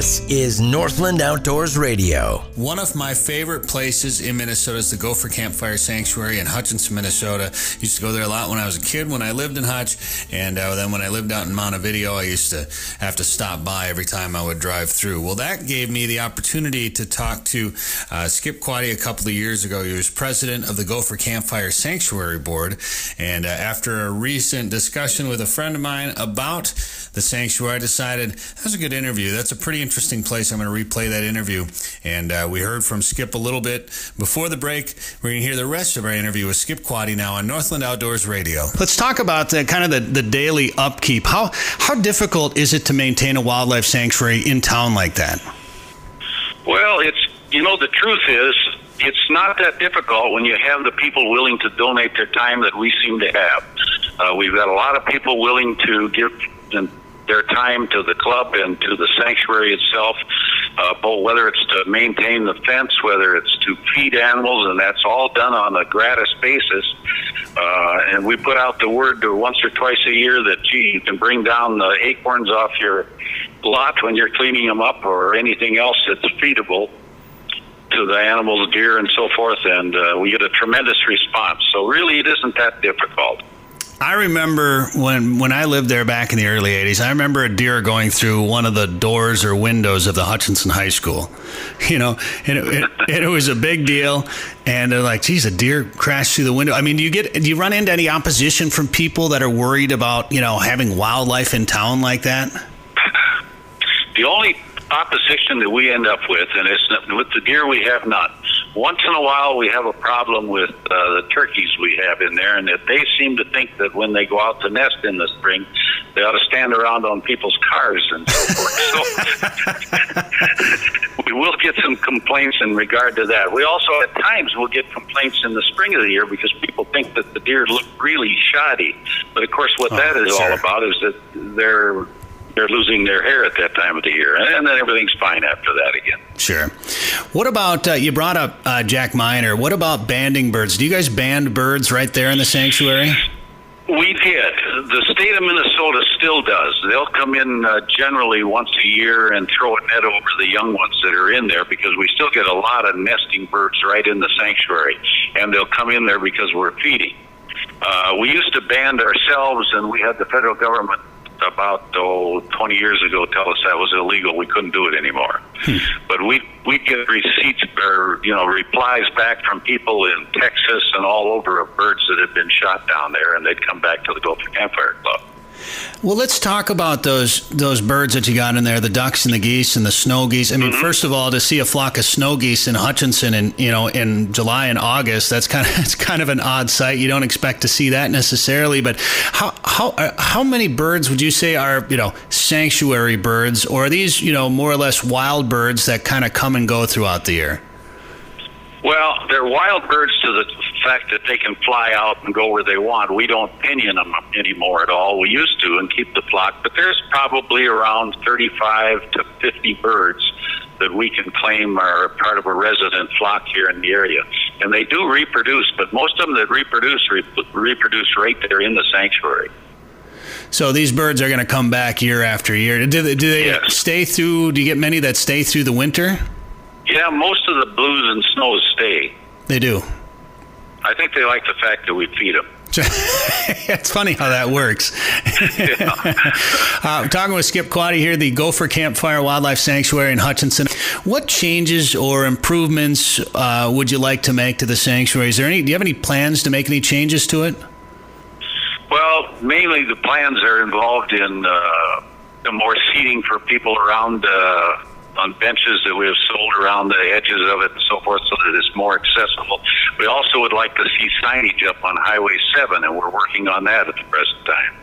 This is Northland Outdoors Radio. One of my favorite places in Minnesota is the Gopher Campfire Sanctuary in Hutchinson, Minnesota. Used to go there a lot when I was a kid when I lived in Hutch, and uh, then when I lived out in Montevideo, I used to have to stop by every time I would drive through. Well, that gave me the opportunity to talk to uh, Skip Quaddy a couple of years ago. He was president of the Gopher Campfire Sanctuary Board, and uh, after a recent discussion with a friend of mine about the sanctuary, I decided that was a good interview. That's a pretty interesting place. I'm going to replay that interview. And uh, we heard from Skip a little bit before the break. We're going to hear the rest of our interview with Skip Quaddy now on Northland Outdoors Radio. Let's talk about uh, kind of the, the daily upkeep. How, how difficult is it to maintain a wildlife sanctuary in town like that? Well, it's, you know, the truth is, it's not that difficult when you have the people willing to donate their time that we seem to have. Uh, we've got a lot of people willing to give their time to the club and to the sanctuary itself, uh, both whether it's to maintain the fence, whether it's to feed animals, and that's all done on a gratis basis. Uh, and we put out the word once or twice a year that, gee, you can bring down the acorns off your lot when you're cleaning them up or anything else that's feedable to the animals, deer, and so forth, and uh, we get a tremendous response. So really, it isn't that difficult. I remember when when I lived there back in the early '80s. I remember a deer going through one of the doors or windows of the Hutchinson High School. You know, and it, it, it was a big deal. And they're like, "Geez, a deer crashed through the window." I mean, do you get do you run into any opposition from people that are worried about you know having wildlife in town like that? The only opposition that we end up with, and it's with the deer we have not. Once in a while, we have a problem with uh, the turkeys we have in there, and that they seem to think that when they go out to nest in the spring, they ought to stand around on people's cars and so forth. so we will get some complaints in regard to that. We also, at times, will get complaints in the spring of the year because people think that the deer look really shoddy. But of course, what oh, that is sure. all about is that they're they're losing their hair at that time of the year, and then everything's fine after that again. Sure. What about uh, you brought up uh, Jack Miner? What about banding birds? Do you guys band birds right there in the sanctuary? We did. The state of Minnesota still does. They'll come in uh, generally once a year and throw a net over the young ones that are in there because we still get a lot of nesting birds right in the sanctuary, and they'll come in there because we're feeding. Uh, we used to band ourselves, and we had the federal government about oh, 20 years ago tell us that was illegal. We couldn't do it anymore. Hmm. But we we get receipts or you know replies back from people in Texas and all over of birds that had been shot down there, and they'd come back to the Gopher Campfire Club. Well, let's talk about those those birds that you got in there, the ducks and the geese and the snow geese. I mean, mm-hmm. first of all, to see a flock of snow geese in Hutchinson in you know in July and August, that's kind of it's kind of an odd sight. You don't expect to see that necessarily. But how how uh, how many birds would you say are you know sanctuary birds, or are these you know more or less wild birds that kind of come and go throughout the year? Well, they're wild birds to the fact that they can fly out and go where they want. We don't pinion them anymore at all. We used to and keep the flock, but there's probably around 35 to 50 birds that we can claim are part of a resident flock here in the area. And they do reproduce, but most of them that reproduce re- reproduce right there in the sanctuary. So these birds are going to come back year after year. Do they, do they yes. stay through? Do you get many that stay through the winter? Yeah, most of the blues and snows stay. They do. I think they like the fact that we feed them. it's funny how that works. uh, talking with Skip Quaddy here, the Gopher Campfire Wildlife Sanctuary in Hutchinson. What changes or improvements uh, would you like to make to the sanctuary? Is there any? Do you have any plans to make any changes to it? Well, mainly the plans are involved in uh, more seating for people around uh, on benches that we have sold around the edges of it and so forth so that it's more accessible. We also would like to see signage up on Highway 7, and we're working on that at the present time.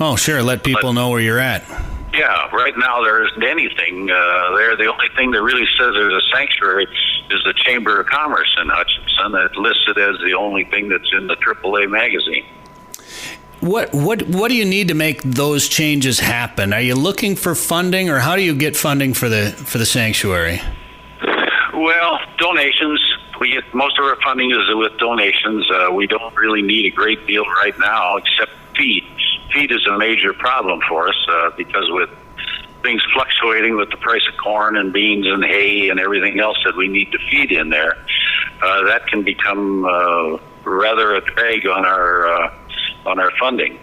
Oh, sure. Let people but, know where you're at. Yeah, right now there isn't anything uh, there. The only thing that really says there's a sanctuary is the Chamber of Commerce in Hutchinson that listed as the only thing that's in the AAA magazine. What what what do you need to make those changes happen? Are you looking for funding, or how do you get funding for the for the sanctuary? Well, donations. We get most of our funding is with donations. Uh, we don't really need a great deal right now, except feed. Feed is a major problem for us uh, because with things fluctuating with the price of corn and beans and hay and everything else that we need to feed in there, uh, that can become uh, rather a drag on our uh, on our funding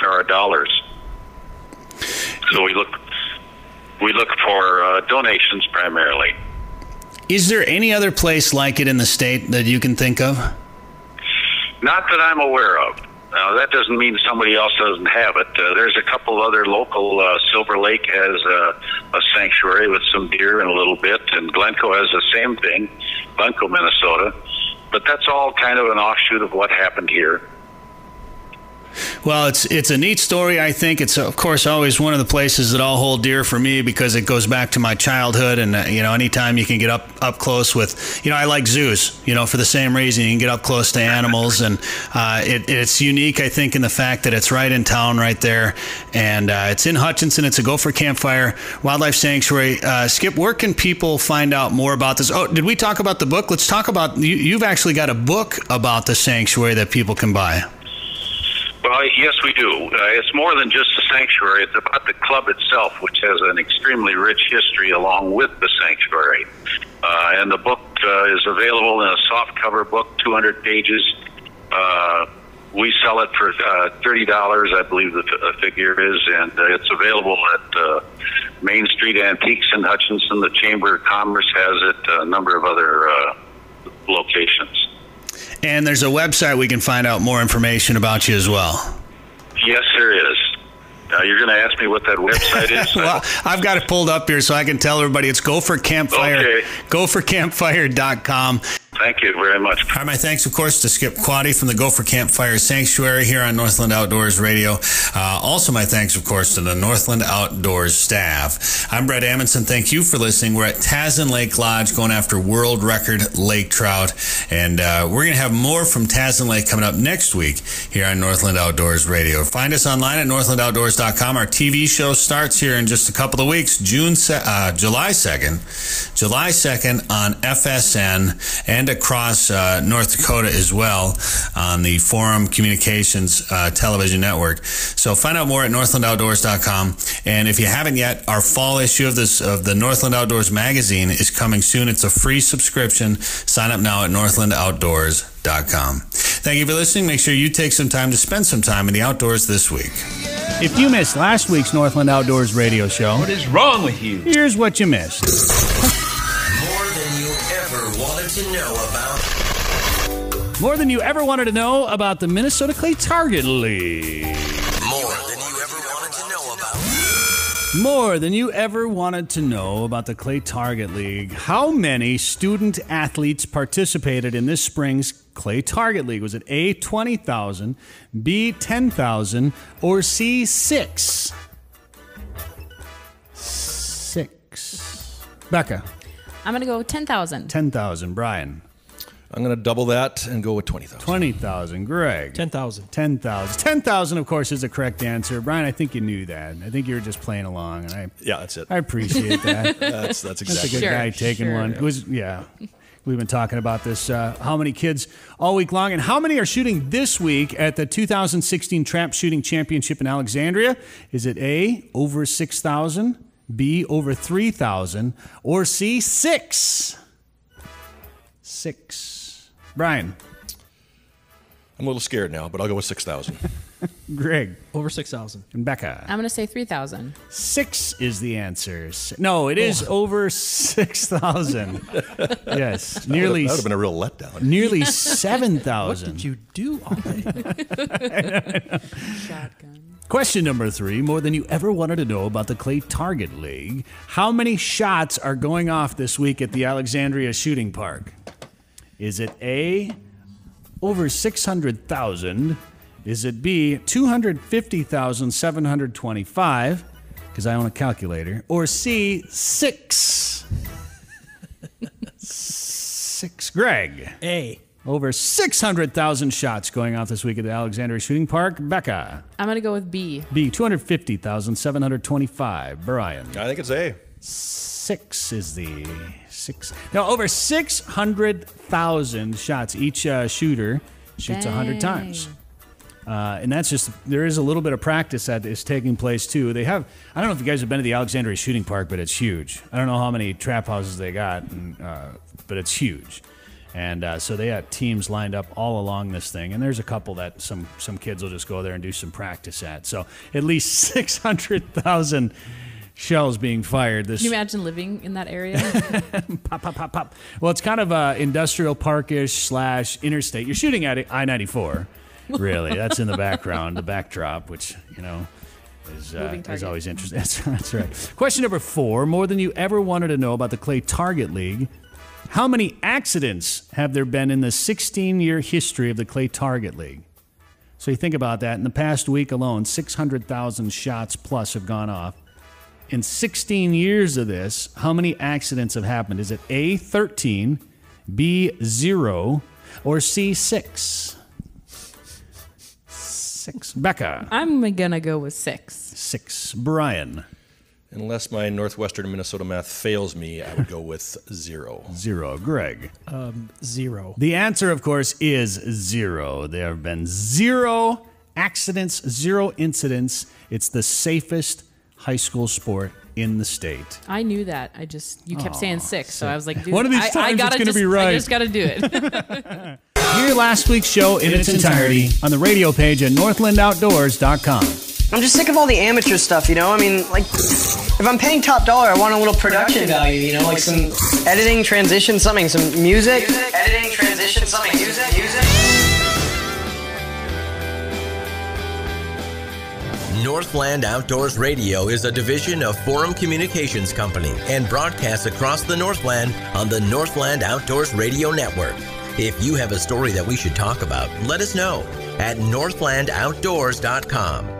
or our dollars. So we look we look for uh, donations primarily. Is there any other place like it in the state that you can think of? Not that I'm aware of. Now, that doesn't mean somebody else doesn't have it. Uh, there's a couple other local. Uh, Silver Lake has a, a sanctuary with some deer and a little bit, and Glencoe has the same thing, Glencoe, Minnesota. But that's all kind of an offshoot of what happened here. Well, it's it's a neat story. I think it's of course always one of the places that I'll hold dear for me because it goes back to my childhood, and uh, you know, anytime you can get up up close with, you know, I like zoos, you know, for the same reason you can get up close to animals, and uh, it, it's unique, I think, in the fact that it's right in town, right there, and uh, it's in Hutchinson. It's a Gopher Campfire Wildlife Sanctuary. Uh, Skip, where can people find out more about this? Oh, did we talk about the book? Let's talk about you, you've actually got a book about the sanctuary that people can buy. Well, yes, we do. Uh, it's more than just a sanctuary. It's about the club itself, which has an extremely rich history along with the sanctuary. Uh, and the book uh, is available in a soft cover book, 200 pages. Uh, we sell it for uh, $30, I believe the f- uh, figure is, and uh, it's available at uh, Main Street Antiques in Hutchinson. The Chamber of Commerce has it, a number of other uh, locations. And there's a website we can find out more information about you as well. Yes, there is. Uh, you're going to ask me what that website is? well, I've got it pulled up here so I can tell everybody it's Gopher Campfire. Okay. Gophercampfire.com. Thank you very much. All right, my thanks, of course, to Skip Quaddy from the Gopher Campfire Sanctuary here on Northland Outdoors Radio. Uh, also, my thanks, of course, to the Northland Outdoors staff. I'm Brett Amundson. Thank you for listening. We're at Tazin Lake Lodge going after world record lake trout. And uh, we're going to have more from Tazin Lake coming up next week here on Northland Outdoors Radio. Find us online at northlandoutdoors.com. Our TV show starts here in just a couple of weeks, June, uh, July 2nd. July 2nd on FSN and across uh, North Dakota as well on the Forum Communications uh, television network. So find out more at northlandoutdoors.com. And if you haven't yet, our fall issue of this of the Northland Outdoors magazine is coming soon. It's a free subscription. Sign up now at northlandoutdoors.com. Thank you for listening. Make sure you take some time to spend some time in the outdoors this week. If you missed last week's Northland Outdoors radio show, What is wrong with you? here's what you missed. To know about. More than you ever wanted to know about the Minnesota Clay Target League. More than you ever wanted to know about. More than you ever wanted to know about the Clay Target League. How many student athletes participated in this spring's Clay Target League? Was it A, 20,000, B, 10,000, or C, 6? 6. Becca, I'm gonna go ten thousand. 10,000. Brian, I'm going to double that and go with 20,000. 20,000. Greg, 10,000. 10,000. 10,000, of course, is the correct answer. Brian, I think you knew that. I think you were just playing along, and I, Yeah, that's it. I appreciate that. That's, that's exactly That's a good Sure, guy taking sure. one. It was yeah. We've been talking about this. Uh, how many kids all week long, and how many are shooting this week at the 2016 Trap Shooting Championship in Alexandria? Is it A over 6,000, B over 3,000, or C six? Six. Brian, I'm a little scared now, but I'll go with 6,000. Greg, Over 6,000. and Becca. I'm gonna say three thousand. Six is the answer. No, it is oh. over 6,000. yes, nearly. that would have been a real letdown. nearly 7,000. What did you do all day? Shotgun. Question number three more than you ever wanted to know about the Clay Target League. How many shots are going off this week at the Alexandria Shooting Park? Is it A, over 600,000? Is it B, 250,725? Because I own a calculator. Or C, six? six. Greg. A. Over 600,000 shots going off this week at the Alexandria Shooting Park. Becca. I'm gonna go with B. B, 250,725. Brian. I think it's A. Six is the six. Now, over 600,000 shots. Each uh, shooter shoots a 100 times. Uh, and that's just there is a little bit of practice that is taking place too. They have I don't know if you guys have been to the Alexandria Shooting Park, but it's huge. I don't know how many trap houses they got, and, uh, but it's huge. And uh, so they got teams lined up all along this thing, and there's a couple that some some kids will just go there and do some practice at. So at least six hundred thousand shells being fired. This Can you imagine living in that area? pop, pop, pop, pop. Well, it's kind of uh, industrial parkish slash interstate. You're shooting at I ninety four, really. That's in the background, the backdrop, which you know is, uh, is always interesting. That's, that's right. Question number four: More than you ever wanted to know about the Clay Target League. How many accidents have there been in the 16 year history of the Clay Target League? So you think about that. In the past week alone, 600,000 shots plus have gone off. In 16 years of this, how many accidents have happened? Is it A, 13, B, 0, or C, 6? Six. Becca. I'm gonna go with six. Six. Brian. Unless my Northwestern Minnesota math fails me, I would go with zero. Zero. Greg. Um, zero. The answer, of course, is zero. There have been zero accidents, zero incidents. It's the safest high school sport in the state. I knew that. I just you kept saying six, so I was like, dude, One of these I, I times it's gotta gonna just, be right. I just gotta do it. Hear last week's show in, its entirety on the radio page at northlandoutdoors.com. I'm just sick of all the amateur stuff, you know? I mean, like, if I'm paying top dollar, I want a little production value, you know? Like some editing, transition, something, some music. Editing, transition, something, music, music. Northland Outdoors Radio is a division of Forum Communications Company and broadcasts across the Northland on the Northland Outdoors Radio Network. If you have a story that we should talk about, let us know at northlandoutdoors.com.